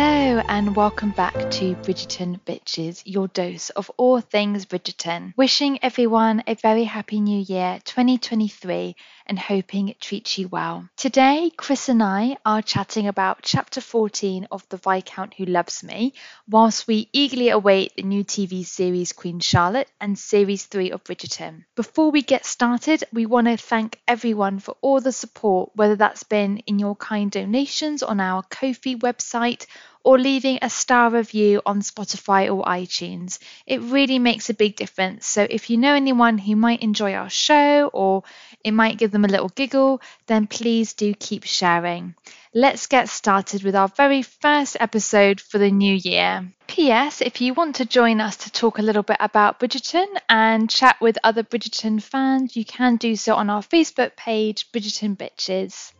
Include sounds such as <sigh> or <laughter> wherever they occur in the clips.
Hello, and welcome back to Bridgerton Bitches, your dose of all things Bridgerton. Wishing everyone a very happy new year 2023 and hoping it treats you well. Today, Chris and I are chatting about chapter 14 of The Viscount Who Loves Me, whilst we eagerly await the new TV series Queen Charlotte and series 3 of Bridgerton. Before we get started, we want to thank everyone for all the support, whether that's been in your kind donations on our Ko-fi website or leaving a star review on Spotify or iTunes. It really makes a big difference. So if you know anyone who might enjoy our show or it might give them a little giggle, then please do keep sharing. Let's get started with our very first episode for the new year. P.S. If you want to join us to talk a little bit about Bridgerton and chat with other Bridgerton fans, you can do so on our Facebook page, Bridgerton Bitches.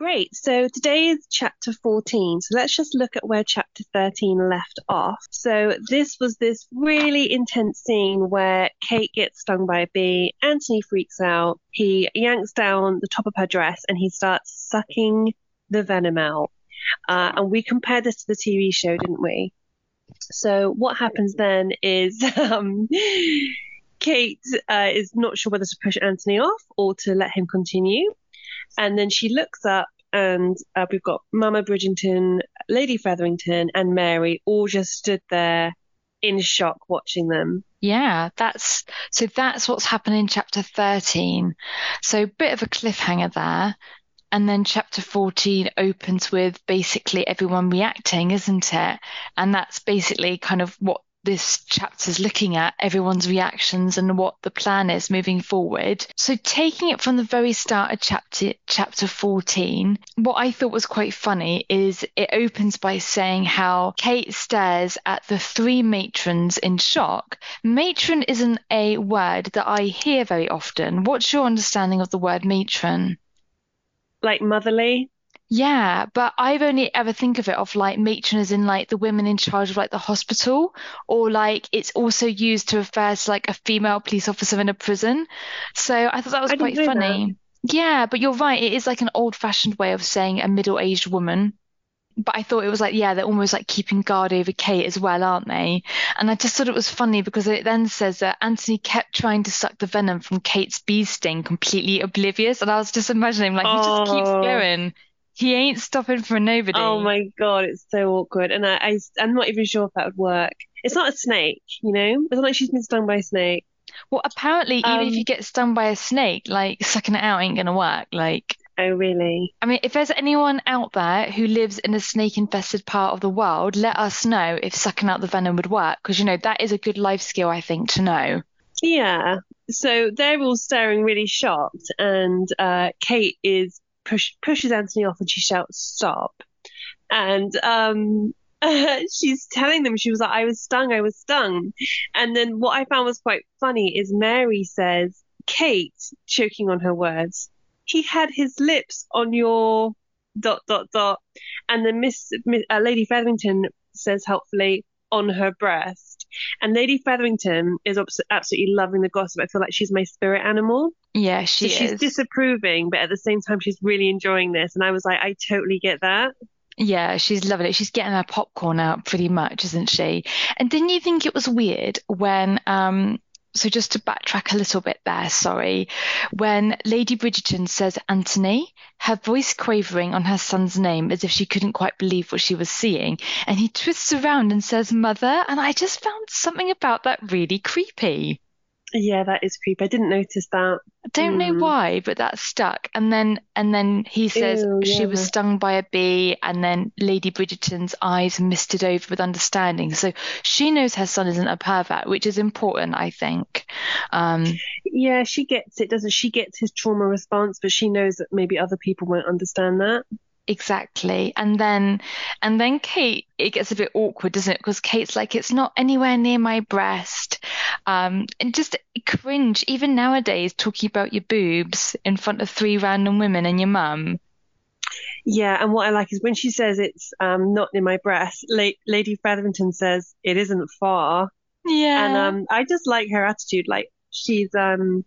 Great. So today is chapter 14. So let's just look at where chapter 13 left off. So this was this really intense scene where Kate gets stung by a bee. Anthony freaks out. He yanks down the top of her dress and he starts sucking the venom out. Uh, and we compared this to the TV show, didn't we? So what happens then is <laughs> um, Kate uh, is not sure whether to push Anthony off or to let him continue. And then she looks up and uh, we've got Mama Bridgerton, Lady Featherington, and Mary all just stood there in shock watching them. Yeah, that's so that's what's happened in chapter 13. So bit of a cliffhanger there. And then chapter 14 opens with basically everyone reacting, isn't it? And that's basically kind of what this chapter is looking at everyone's reactions and what the plan is moving forward. So taking it from the very start of chapter chapter 14, what I thought was quite funny is it opens by saying how Kate stares at the three matrons in shock. Matron isn't a word that I hear very often. What's your understanding of the word matron? Like motherly? Yeah, but I've only ever think of it of like matron as in like the women in charge of like the hospital, or like it's also used to refer to like a female police officer in a prison. So I thought that was I quite funny. Yeah, but you're right. It is like an old fashioned way of saying a middle aged woman. But I thought it was like, yeah, they're almost like keeping guard over Kate as well, aren't they? And I just thought it was funny because it then says that Anthony kept trying to suck the venom from Kate's bee sting, completely oblivious. And I was just imagining, like, he just keeps Oh. going. He ain't stopping for nobody. Oh my god, it's so awkward. And I, I, I'm not even sure if that would work. It's not a snake, you know? It's not like she's been stung by a snake. Well, apparently, even if Um, you get stung by a snake, like sucking it out ain't gonna work. Like, Oh, really? I mean, if there's anyone out there who lives in a snake-infested part of the world, let us know if sucking out the venom would work, because you know that is a good life skill, I think, to know. Yeah. So they're all staring really shocked, and uh, Kate is push pushes Anthony off, and she shouts, "Stop!" And um, <laughs> she's telling them she was like, "I was stung, I was stung." And then what I found was quite funny is Mary says, "Kate," choking on her words, "He had his lips on your dot dot dot," and then Miss, Miss uh, Lady Featherington says helpfully, "On her breast." And Lady Featherington is absolutely loving the gossip. I feel like she's my spirit animal. Yeah, she so she's disapproving, but at the same time, she's really enjoying this. And I was like, I totally get that. Yeah, she's loving it. She's getting her popcorn out pretty much, isn't she? And didn't you think it was weird when, um, so just to backtrack a little bit there, sorry, when Lady Bridgerton says Anthony, her voice quavering on her son's name as if she couldn't quite believe what she was seeing, and he twists around and says mother, and I just found something about that really creepy. Yeah, that is creepy. I didn't notice that. I don't know Mm. why, but that stuck. And then and then he says Ew, she was stung by a bee, and then Lady Bridgerton's eyes misted over with understanding. So she knows her son isn't a pervert, which is important, I think. Um, Yeah, she gets it, doesn't she? Gets his trauma response, but she knows that maybe other people won't understand that. Exactly. And then and then Kate, it gets a bit awkward, doesn't it? Because Kate's like, it's not anywhere near my breast. Um, and just cringe, even nowadays, talking about your boobs in front of three random women and your mum. Yeah, and what I like is when she says it's um not in my breast, La- Lady Featherington says it isn't far. Yeah. And um I just like her attitude. Like she's um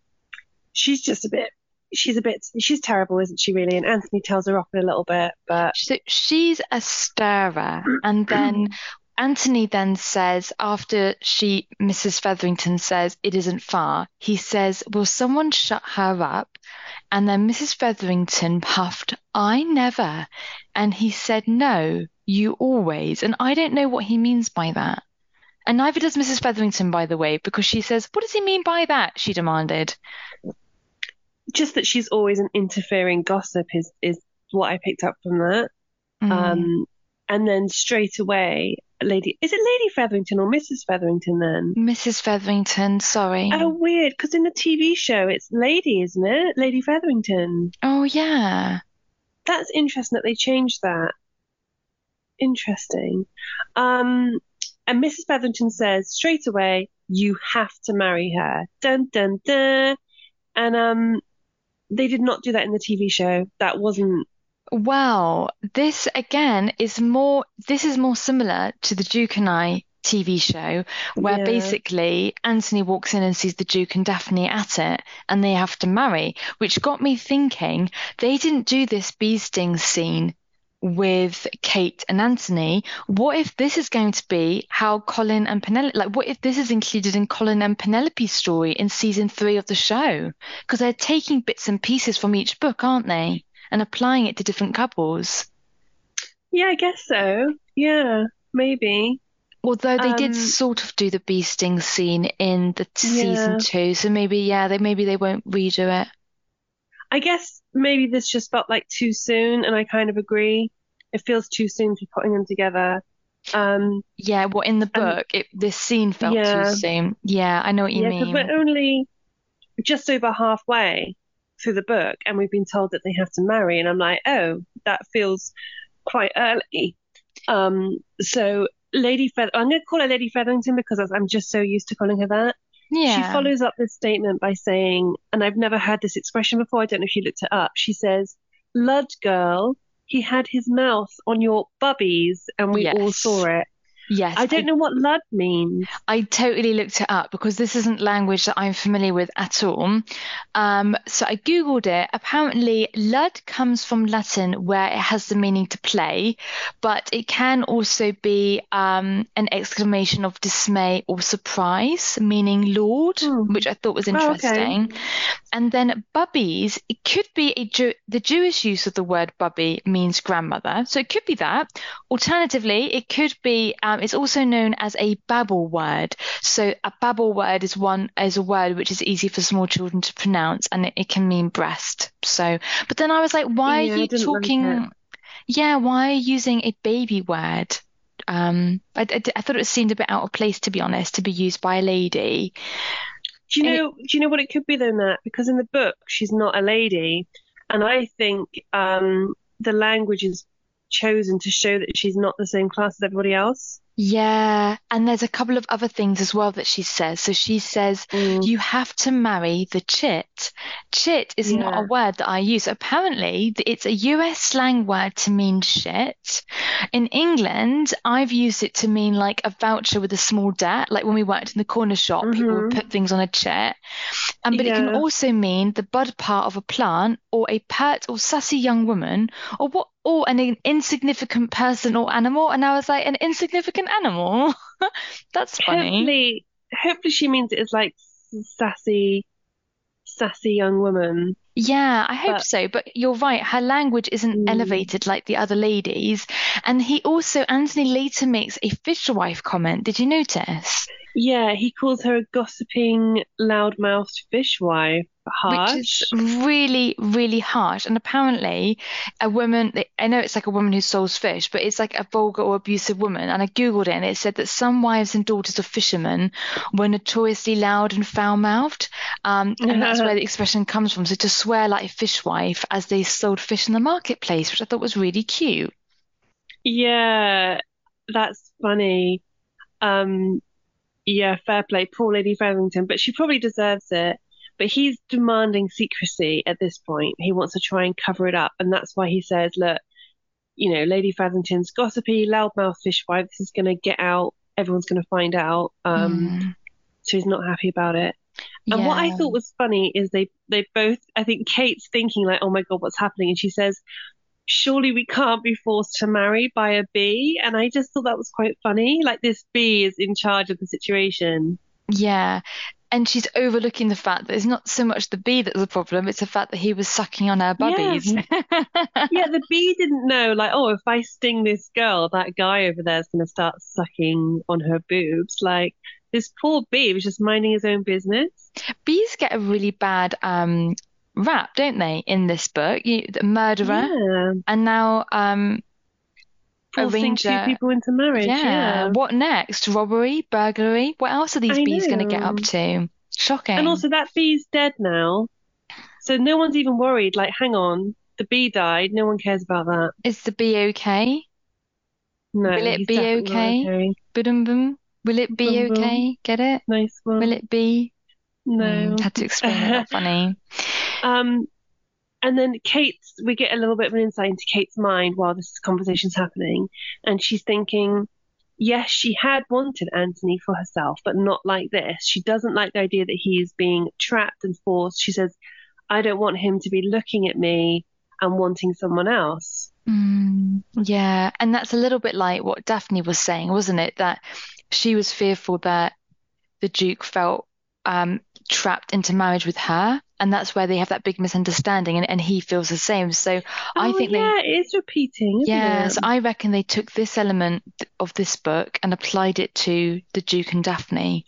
she's just a bit she's a bit, she's terrible, isn't she, really? And Anthony tells her off in a little bit, but. So she's a stirrer. And then Anthony then says, after she, Mrs. Featherington says it isn't far, he says, Will someone shut her up? And then Mrs. Featherington puffed, I never. And he said, No, you always. And I don't know what he means by that. And neither does Mrs. Featherington, by the way, because she says, What does he mean by that? She demanded. Just that she's always an interfering gossip is, is what I picked up from that. Mm. Um, and then straight away, Lady, is it Lady Featherington or Mrs. Featherington then? Mrs. Featherington, sorry. Oh, weird, because in the TV show it's Lady, isn't it? Lady Featherington. Oh, yeah. That's interesting that they changed that. Interesting. Um, and Mrs. Featherington says straight away, "You have to marry her." Dun dun dun. And um, they did not do that in the TV show. That wasn't. Well, this again is more. This is more similar to the Duke and I TV show, where Yeah. basically Anthony walks in and sees the Duke and Daphne at it, and they have to marry, which got me thinking they didn't do this bee sting scene with Kate and Anthony. What if this is going to be how Colin and Penelope, like, what if this is included in Colin and Penelope's story in season three of the show? Because they're taking bits and pieces from each book, aren't they? And applying it to different couples. Yeah, I guess so. Yeah, maybe. Although they did Um, sort of do the bee sting scene in the t- Yeah. season two, so maybe yeah, they maybe they won't redo it. I guess maybe this just felt like too soon, and I kind of agree. It feels too soon to be putting them together. Um, Yeah, well, in the book, it, this scene felt yeah. too soon. Yeah, I know what you yeah, because mean. we're only just over halfway through the book, and we've been told that they have to marry, and I'm like, oh, that feels quite early. Um, so Lady Feather, I'm going to call her Lady Featherington because I'm just so used to calling her that. Yeah. She follows up this statement by saying, and I've never heard this expression before, I don't know if you looked it up. She says, Lud girl, he had his mouth on your bubbies, and we all saw it. Yes, I don't know what lud means. I totally looked it up because this isn't language that I'm familiar with at all. Um, so I googled it. Apparently, lud comes from Latin where it has the meaning to play, but it can also be um, an exclamation of dismay or surprise, meaning Lord, Hmm. which I thought was Oh, okay. And then bubbies, it could be a Jew- the Jewish use of the word bubby means grandmother, so it could be that. Alternatively, it could be. Um, it's also known as a babble word. So a babble word is one is a word which is easy for small children to pronounce, and it, it can mean breast. So, but then I was like, why Yeah, are you talking? yeah, why are you using a baby word? Um, I, I, I thought it seemed a bit out of place, to be honest, to be used by a lady. Do you And it- know? Do you know what it could be though, Nat? Because in the book she's not a lady, and I think um, the language is chosen to show that she's not the same class as everybody else. Yeah, and there's a couple of other things as well that she says. So she says, Mm. you have to marry the chit. Chit is not a word that I use. Apparently, it's a US slang word to mean shit. In England, I've used it to mean like a voucher with a small debt, like when we worked in the corner shop, people would Mhm. put things on a chit. And but it can also mean the bud part of a plant, or a pert or sassy young woman, or what, or an insignificant person or animal. And I was like, an insignificant animal? <laughs> That's funny. Hopefully, hopefully she means it is like sassy, sassy young woman. Yeah, I hope But- so. But you're right, her language isn't Mm. elevated like the other ladies. And he also, Anthony later makes a fishwife comment. Did you notice? Yeah, he calls her a gossiping, loudmouthed fishwife. Harsh. Which is really, really harsh. And apparently, a woman, I know it's like a woman who sells fish, but it's like a vulgar or abusive woman. And I Googled it and it said that some wives and daughters of fishermen were notoriously loud and foul mouthed. Um, and that's where <laughs> the expression comes from. So to swear like a fishwife as they sold fish in the marketplace, which I thought was really cute. Yeah, that's funny. Um, yeah, fair play, poor Lady Featherington, but she probably deserves it. But he's demanding secrecy at this point. He wants to try and cover it up, and that's why he says, "Look, you know, Lady Featherington's gossipy, loudmouth fishwife. This is going to get out. Everyone's going to find out." Um, Mm. so he's not happy about it. And what I thought was funny is they they both I think Kate's thinking like, oh my god, what's happening? And she says, surely we can't be forced to marry by a bee. And I just thought that was quite funny. Like this bee is in charge of the situation. Yeah. And she's overlooking the fact that it's not so much the bee that's the problem, it's the fact that he was sucking on her bubbies. <laughs> Yeah, the bee didn't know like, oh, if I sting this girl, that guy over there is going to start sucking on her boobs. Like this poor bee was just minding his own business. Bees get a really bad um rap, don't they, in this book? You, the murderer, Yeah, and now um forcing two people into marriage. yeah. Yeah. What next? Robbery, burglary? What else are these I bees going to get up to? Shocking. And also that bee's dead now. So no one's even worried. Like, hang on, the bee died. No one cares about that. Is the bee okay? No, Will it be okay? okay. Boom boom. Will it be Boom, boom. okay? Get it? Nice one. Will it be? No. Mm, had to explain it. Not funny. <laughs> Um, and then Kate's, we get a little bit of an insight into Kate's mind while this conversation's happening. And she's thinking, yes, she had wanted Anthony for herself, but not like this. She doesn't like the idea that he's being trapped and forced. She says, I don't want him to be looking at me and wanting someone else. Mm, yeah, and that's a little bit like what Daphne was saying, wasn't it? That she was fearful that the Duke felt um, trapped into marriage with her, and that's where they have that big misunderstanding, and, and he feels the same. So I oh, think they, yeah, it is repeating, isn't yeah, it? so I reckon they took this element of this book and applied it to the Duke and Daphne.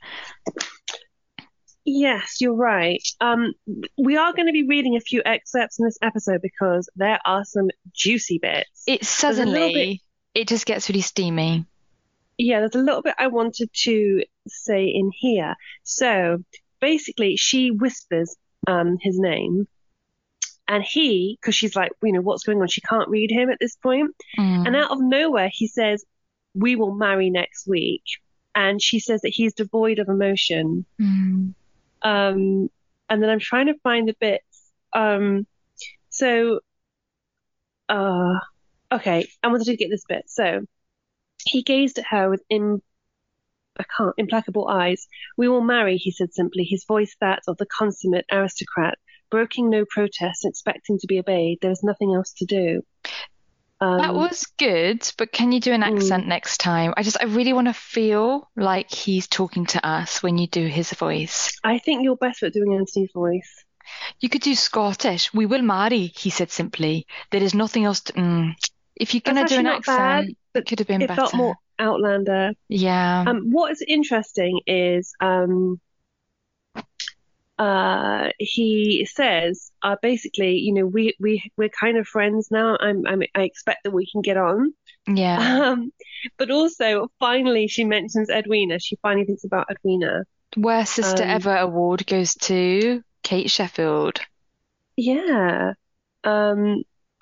Yes, you're right. Um, we are going to be reading a few excerpts in this episode because there are some juicy bits. It suddenly, it just gets really steamy. Yeah, there's a little bit I wanted to say in here. So basically, she whispers um, his name, and he, because she's like, you know, what's going on? She can't read him at this point. Mm. And out of nowhere, he says, We will marry next week. And she says that he's devoid of emotion. Mm. Um, and then I'm trying to find the bits. Um, so, uh, okay, I wanted to get this bit. So, he gazed at her with im- implacable eyes. We will marry, he said simply, his voice that of the consummate aristocrat, broking no protest and expecting to be obeyed. There was nothing else to do. Um, That was good, but can you do an Mm. accent next time? I just, I really want to feel like he's talking to us when you do his voice. I think you're better at doing Anthony's voice. You could do Scottish. We will marry, he said simply. There is nothing else to. Mm. If you're going to do an not bad, accent, it could have been It better. felt more Outlander. Yeah. Um, what is interesting is um, uh, he says uh, basically, you know, we we we're kind of friends now. I'm, I'm I expect that we can get on. yeah. Um, but also, finally, she mentions Edwina. She finally thinks about Edwina. Worst Sister um, Ever award goes to Kate Sheffield. Yeah. Um, <laughs>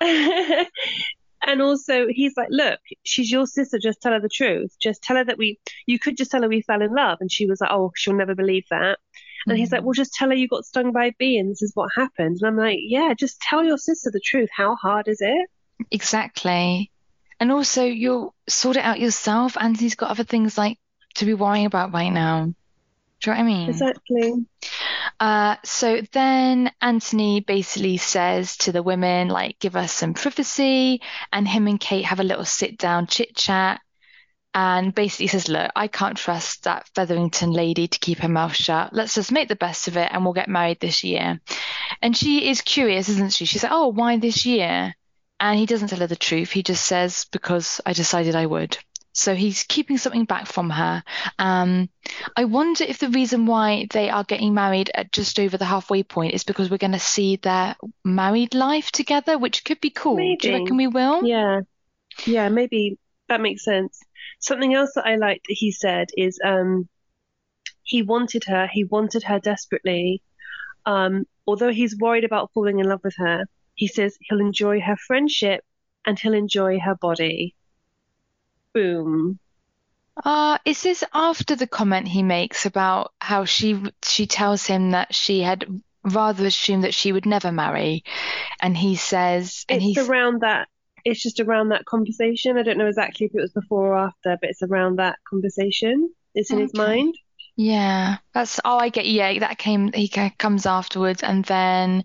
and also, he's like, look, she's your sister. Just tell her the truth. Just tell her that we. You could just tell her we fell in love, and she was like, oh, she'll never believe that. And he's like, Mm. well, just tell her you got stung by a bee and this is what happened. And I'm like, yeah, just tell your sister the truth. How hard is it? Exactly. And also, you'll sort it out yourself. Anthony's got other things like to be worrying about right now. Do you know what I mean? Exactly. Uh, so then Anthony basically says to the women, like, give us some privacy, and him and Kate have a little sit down chit chat. And basically says, Look, I can't trust that Featherington lady to keep her mouth shut. Let's just make the best of it and we'll get married this year. And she is curious, isn't she? She's like, Oh, why this year? And he doesn't tell her the truth. He just says, Because I decided I would. So he's keeping something back from her. Um, I wonder if the reason why they are getting married at just over the halfway point is because we're going to see their married life together, which could be cool. Do you reckon we will? Yeah. Yeah, maybe that makes sense. Something else that I liked that he said is um, he wanted her, he wanted her desperately. Um, although he's worried about falling in love with her, he says he'll enjoy her friendship and he'll enjoy her body. Boom. Uh, is this after the comment he makes about how she she tells him that she had rather assumed that she would never marry, and he says, and It's he's around that. It's just around that conversation. I don't know exactly if it was before or after, but it's around that conversation. It's in his mind. Yeah, that's oh, I get yeah. That came he comes afterwards, and then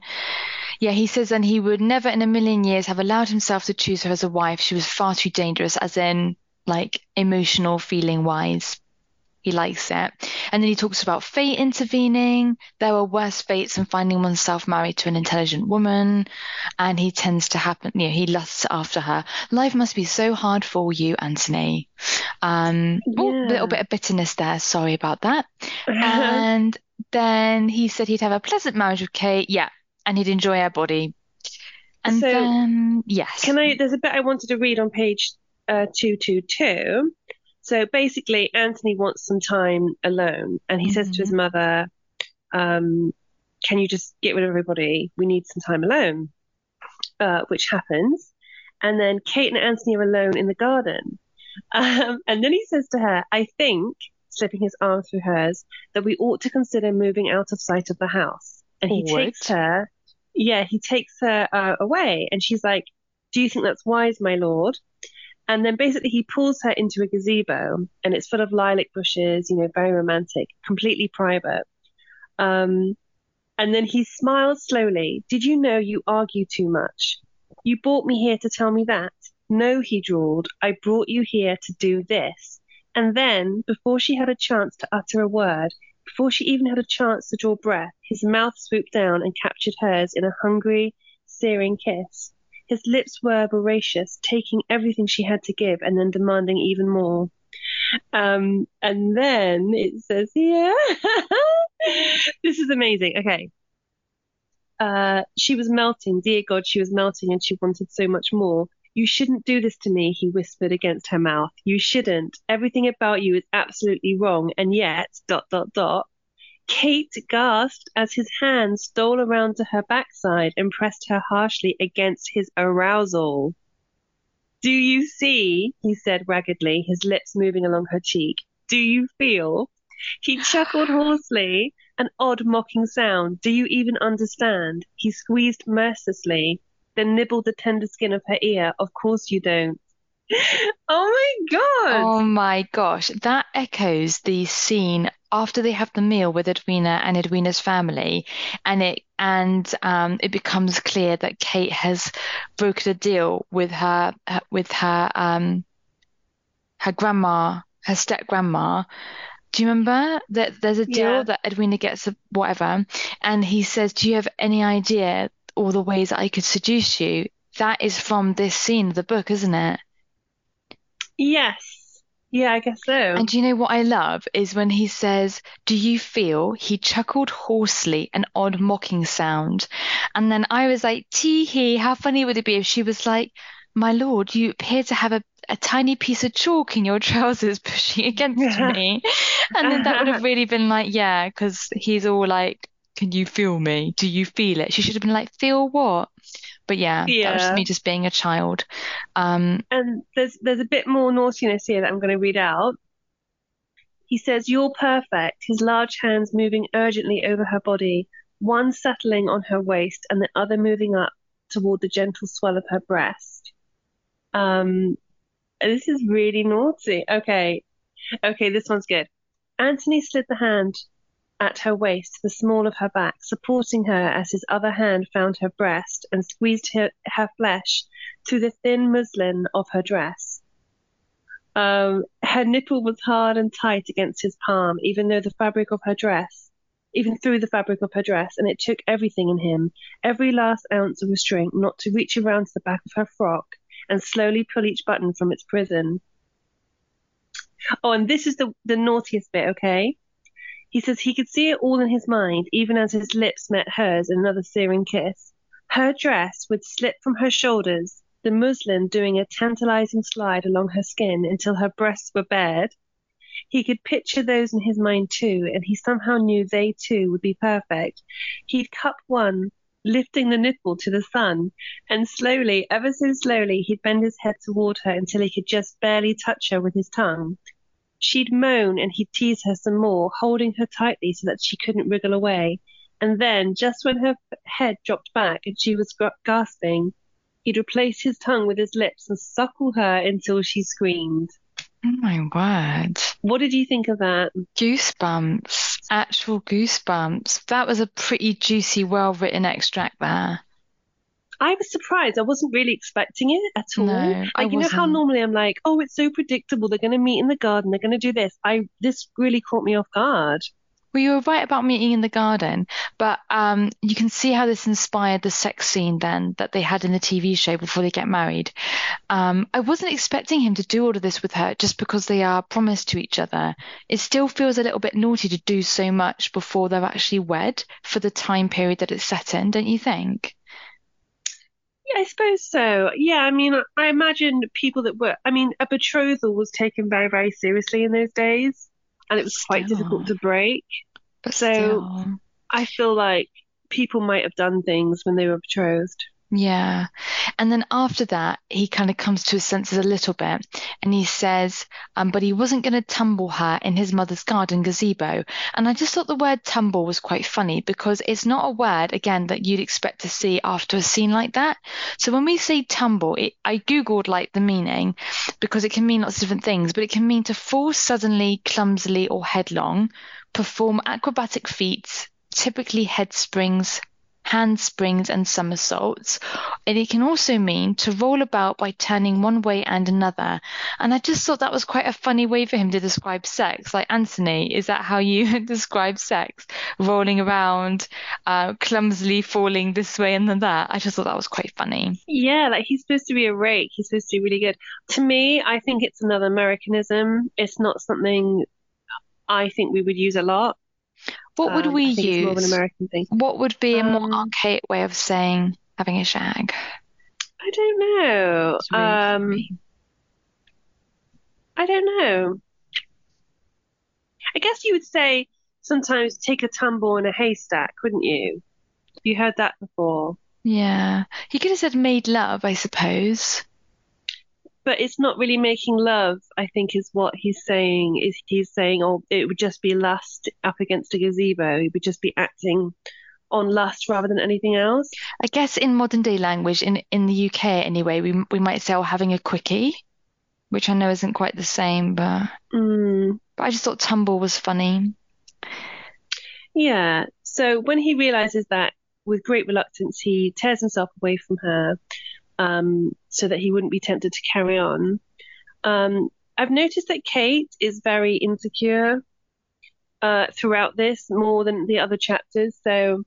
yeah, he says then he would never in a million years have allowed himself to choose her as a wife. She was far too dangerous, as in like emotional feeling wise. He likes it. And then he talks about fate intervening. There are worse fates than finding oneself married to an intelligent woman. And he tends to happen, you know, he lusts after her. Life must be so hard for you, Anthony. Um, yeah. oh, a little bit of bitterness there. Sorry about that. <laughs> and then he said he'd have a pleasant marriage with Kate. Yeah. And he'd enjoy her body. And so, then, yes. Can I, there's a bit I wanted to read on page uh, 222. So basically, Anthony wants some time alone, and he mm-hmm. says to his mm-hmm. mother, um, "Can you just get rid of everybody? We need some time alone." Uh, which happens, and then Kate and Anthony are alone in the garden, um, <laughs> and then he says to her, "I think." Slipping his arm through hers, that we ought to consider moving out of sight of the house. And he what? takes her, yeah, he takes her uh, away, and she's like, "Do you think that's wise, my lord?" And then basically he pulls her into a gazebo and it's full of lilac bushes, you know, very romantic, completely private. Um, and then he smiles slowly. Did you know you argue too much? You brought me here to tell me that. No, he drawled, I brought you here to do this. And then, before she had a chance to utter a word, before she even had a chance to draw breath, his mouth swooped down and captured hers in a hungry, searing kiss. His lips were voracious, taking everything she had to give and then demanding even more. Um, and then it says here, <laughs> this is amazing. Okay. Uh, she was melting, dear God, she was melting and she wanted so much more. You shouldn't do this to me, he whispered against her mouth. You shouldn't. Everything about you is absolutely wrong. And yet, dot, dot, dot, Kate gasped as his hand stole around to her backside and pressed her harshly against his arousal. Do you see? he said raggedly, his lips moving along her cheek. Do you feel? He chuckled hoarsely, an odd mocking sound. Do you even understand? He squeezed mercilessly, then nibbled the tender skin of her ear. Of course you don't. <laughs> Oh my god! Oh my gosh, that echoes the scene after they have the meal with Edwina and Edwina's family, and it and um, it becomes clear that Kate has broken a deal with her with her um, her grandma, her step grandma. Do you remember that there's a deal yeah. that Edwina gets a whatever, and he says, "Do you have any idea all the ways I could seduce you?" That is from this scene of the book, isn't it? Yes. Yeah, I guess so. And do you know what I love is when he says, Do you feel? He chuckled hoarsely, an odd mocking sound. And then I was like, Tee hee, how funny would it be if she was like, My lord, you appear to have a, a tiny piece of chalk in your <laughs> trousers pushing against <laughs> me. And then that would have <laughs> really been like, Yeah, because he's all like, Can you feel me? Do you feel it? She should have been like, Feel what? But yeah, yeah, that was me just being a child. Um, and there's there's a bit more naughtiness here that I'm going to read out. He says, "You're perfect." His large hands moving urgently over her body, one settling on her waist and the other moving up toward the gentle swell of her breast. Um, this is really naughty. Okay, okay, this one's good. Anthony slid the hand at her waist the small of her back, supporting her as his other hand found her breast and squeezed her, her flesh through the thin muslin of her dress. Um, her nipple was hard and tight against his palm, even though the fabric of her dress, even through the fabric of her dress, and it took everything in him, every last ounce of restraint, not to reach around to the back of her frock and slowly pull each button from its prison. Oh, and this is the the naughtiest bit, okay? He says he could see it all in his mind, even as his lips met hers in another searing kiss. Her dress would slip from her shoulders, the muslin doing a tantalizing slide along her skin until her breasts were bared. He could picture those in his mind too, and he somehow knew they too would be perfect. He'd cup one, lifting the nipple to the sun, and slowly, ever so slowly, he'd bend his head toward her until he could just barely touch her with his tongue. She'd moan and he'd tease her some more, holding her tightly so that she couldn't wriggle away. And then, just when her head dropped back and she was gasping, he'd replace his tongue with his lips and suckle her until she screamed. Oh my word. What did you think of that? Goosebumps, actual goosebumps. That was a pretty juicy, well written extract there. I was surprised. I wasn't really expecting it at all. No, I like you know how normally I'm like, oh, it's so predictable. They're going to meet in the garden. They're going to do this. I this really caught me off guard. Well, you were right about meeting in the garden, but um, you can see how this inspired the sex scene then that they had in the TV show before they get married. Um, I wasn't expecting him to do all of this with her just because they are promised to each other. It still feels a little bit naughty to do so much before they're actually wed for the time period that it's set in, don't you think? Yeah, I suppose so. Yeah, I mean, I imagine people that were, I mean, a betrothal was taken very, very seriously in those days, and it was quite Still. difficult to break. So- still. I feel like people might have done things when they were betrothed. Yeah. And then after that, he kind of comes to his senses a little bit and he says, um, but he wasn't going to tumble her in his mother's garden gazebo. And I just thought the word tumble was quite funny because it's not a word, again, that you'd expect to see after a scene like that. So when we say tumble, it, I Googled like the meaning because it can mean lots of different things, but it can mean to fall suddenly, clumsily, or headlong, perform acrobatic feats, typically head springs, handsprings and somersaults. And it can also mean to roll about by turning one way and another. And I just thought that was quite a funny way for him to describe sex. Like, Anthony, is that how you <laughs> describe sex? Rolling around, uh, clumsily falling this way and then that. I just thought that was quite funny. Yeah, like he's supposed to be a rake. He's supposed to be really good. To me, I think it's another Americanism. It's not something I think we would use a lot. What would Um, we It's more of an use? American thing. What would be a more Um, archaic way of saying having a shag? I don't know. Really Um. I don't know. I guess you would say sometimes take a tumble in a haystack, wouldn't you? You heard that before. Yeah. He could have said made love, I suppose. But it's not really making love, I think, is what he's saying. Is he's saying, oh, it would just be lust up against a gazebo. He would just be acting on lust rather than anything else. I guess in modern day language, in in the UK anyway, we we might say, "Oh, having a quickie," which I know isn't quite the same, but Mm, but I just thought tumble was funny. yeah. So when he realizes that, with great reluctance, he tears himself away from her, um, so that he wouldn't be tempted to carry on. Um, I've noticed that Kate is very insecure uh, throughout this, more than the other chapters. So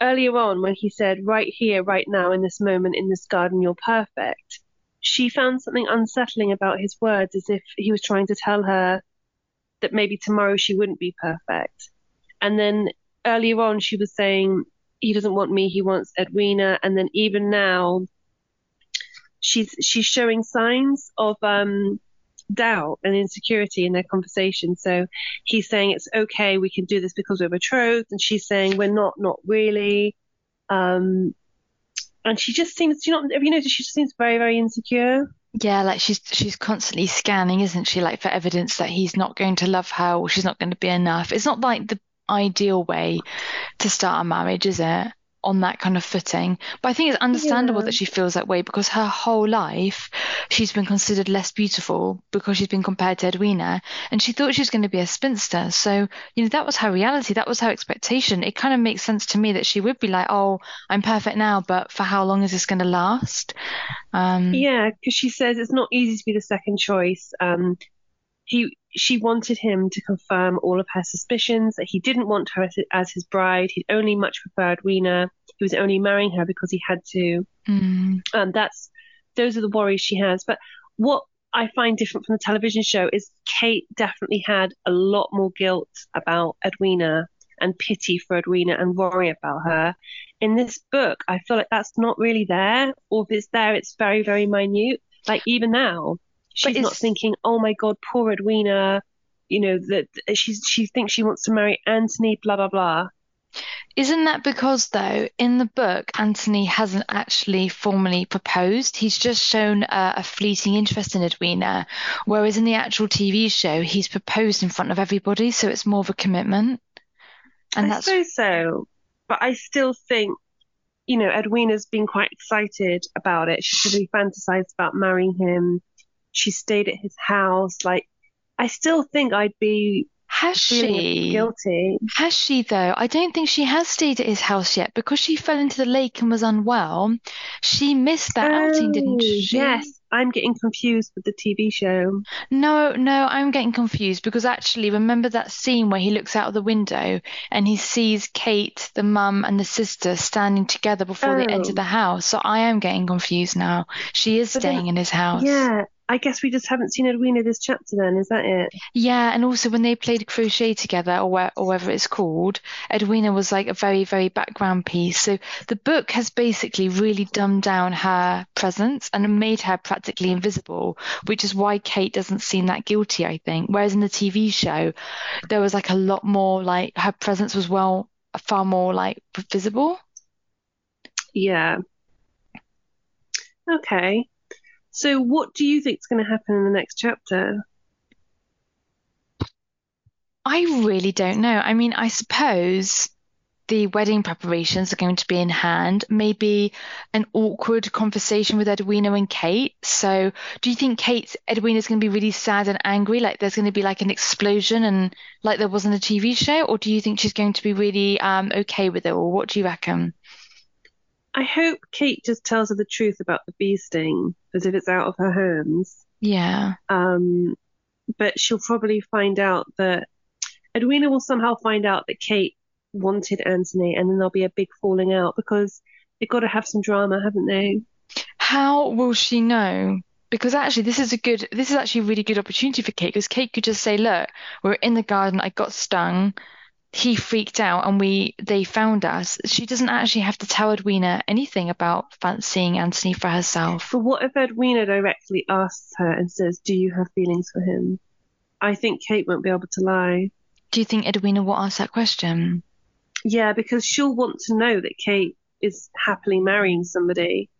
earlier on, when he said, "Right here, right now, in this moment, in this garden, you're perfect," she found something unsettling about his words, as if he was trying to tell her that maybe tomorrow she wouldn't be perfect. And then earlier on, she was saying he doesn't want me, he wants Edwina. And then even now, she's she's showing signs of um, doubt and insecurity in their conversation. So he's saying it's okay, we can do this because we're betrothed, and she's saying we're not, not really. Um, and she just seems, do you not, have you noticed she just seems very, very insecure? Yeah, like she's she's constantly scanning, isn't she? Like for evidence that he's not going to love her or she's not going to be enough. It's not like the ideal way to start a marriage, is it? On that kind of footing. But I think it's understandable Yeah. that she feels that way because her whole life she's been considered less beautiful because she's been compared to Edwina and she thought she was going to be a spinster. So, you know, that was her reality, that was her expectation. It kind of makes sense to me that she would be like, Oh, I'm perfect now, but for how long is this going to last? Um Yeah, because she says it's not easy to be the second choice. Um, he, she wanted him to confirm all of her suspicions that he didn't want her as, as his bride. He'd only much preferred Weena. He was only marrying her because he had to. mm. Um, that's those are the worries she has. But what I find different from the television show is Kate definitely had a lot more guilt about Edwina and pity for Edwina and worry about her. In this book, I feel like that's not really there, or if it's there, it's very, very minute. Like even now, she's not thinking, "Oh my God, poor Edwina," you know that she's she thinks she wants to marry Anthony, blah blah blah. Isn't that because, though, in the book, Anthony hasn't actually formally proposed? He's just shown a, a fleeting interest in Edwina, whereas in the actual TV show, he's proposed in front of everybody, so it's more of a commitment. And I that's suppose so, but I still think, you know, Edwina's been quite excited about it. She's really fantasized about marrying him. She stayed at his house. Like, I still think I'd be Has she? guilty. Has she though? I don't think she has stayed at his house yet because she fell into the lake and was unwell. She missed that outing, didn't Oh, she? Yes, I'm getting confused with the TV show. No, no, I'm getting confused because actually, remember that scene where he looks out of the window and he sees Kate, the mum, and the sister standing together before they enter Oh. the house. So I am getting confused now. She is But then- staying in his house. Yeah, I guess we just haven't seen Edwina this chapter then, is that it? Yeah, and also when they played crochet together, or, where, or whatever it's called, Edwina was like a very, very background piece. So the book has basically really dumbed down her presence and made her practically invisible, which is why Kate doesn't seem that guilty, I think. Whereas in the TV show, there was like a lot more, like her presence was well, far more like visible. Yeah. Okay. So what do you think is going to happen in the next chapter? I really don't know. I mean, I suppose the wedding preparations are going to be in hand. Maybe an awkward conversation with Edwina and Kate. So, do you think Kate's Edwina's going to be really sad and angry? Like there's going to be like an explosion and like there was in a TV show? Or do you think she's going to be really um okay with it? Or what do you reckon? I hope Kate just tells her the truth about the bee sting, as if it's out of her hands. Yeah. Um, but she'll probably find out that Edwina will somehow find out that Kate wanted Anthony, and then there'll be a big falling out because they've got to have some drama, haven't they? How will she know? Because actually, this is a good, this is actually a really good opportunity for Kate because Kate could just say, look, we're in the garden, I got stung, he freaked out, and we, they found us. She doesn't actually have to tell Edwina anything about fancying Anthony for herself. But what if Edwina directly asks her and says, Do you have feelings for him? I think Kate won't be able to lie. Do you think Edwina will ask that question? Yeah, because she'll want to know that Kate is happily marrying somebody.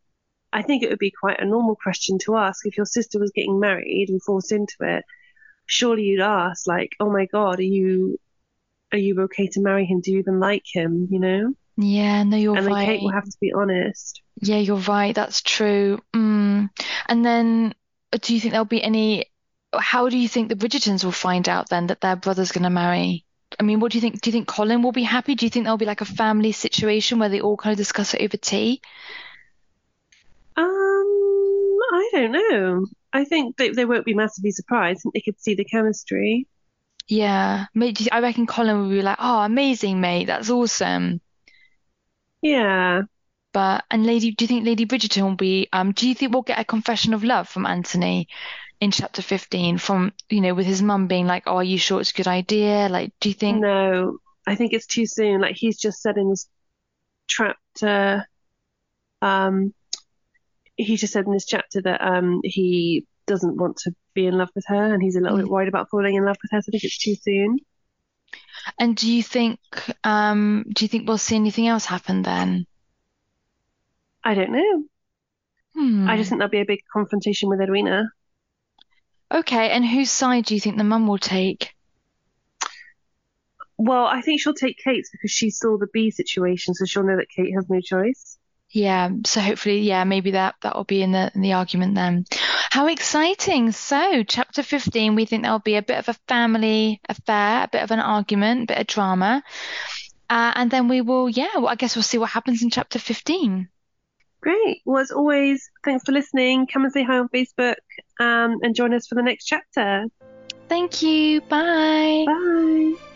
I think it would be quite a normal question to ask if your sister was getting married and forced into it. Surely you'd ask, like, "Oh my God, are you are you okay to marry him? Do you even like him?" You know? Yeah, no, you're and right. Kate will have to be honest. Yeah, you're right. That's true. Mm. And then, uh, do you think there'll be any? How do you think the Bridgertons will find out then that their brother's going to marry? I mean, what do you think? Do you think Colin will be happy? Do you think there'll be like a family situation where they all kind of discuss it over tea? Um, I don't know. I think they, they won't be massively surprised. I think they could see the chemistry. Yeah, maybe I reckon Colin will be like, "Oh, amazing, mate. That's awesome." Yeah. But and Lady, do you think Lady Bridgerton will be? Um, do you think we'll get a confession of love from Anthony in chapter 15? From you know, with his mum being like, "Oh, are you sure it's a good idea?" Like, do you think? No, I think it's too soon. Like he's just setting this trap to um he just said in this chapter that um he doesn't want to be in love with her and he's a little Mm. bit worried about falling in love with her, so I think it's too soon. And do you think? Um, do you think we'll see anything else happen then? I don't know. Hmm. I just think there'll be a big confrontation with Edwina. Okay, and whose side do you think the mum will take? Well, I think she'll take Kate's because she saw the bee situation, so she'll know that Kate has no choice. Yeah, so hopefully, yeah, maybe that that will be in the in the argument then. How exciting! So, chapter 15, we think there'll be a bit of a family affair, a bit of an argument, a bit of drama. Uh, and then we will, yeah, well, I guess we'll see what happens in chapter 15. Great. Well, as always, thanks for listening. Come and say hi on Facebook um, and join us for the next chapter. Thank you. Bye. Bye.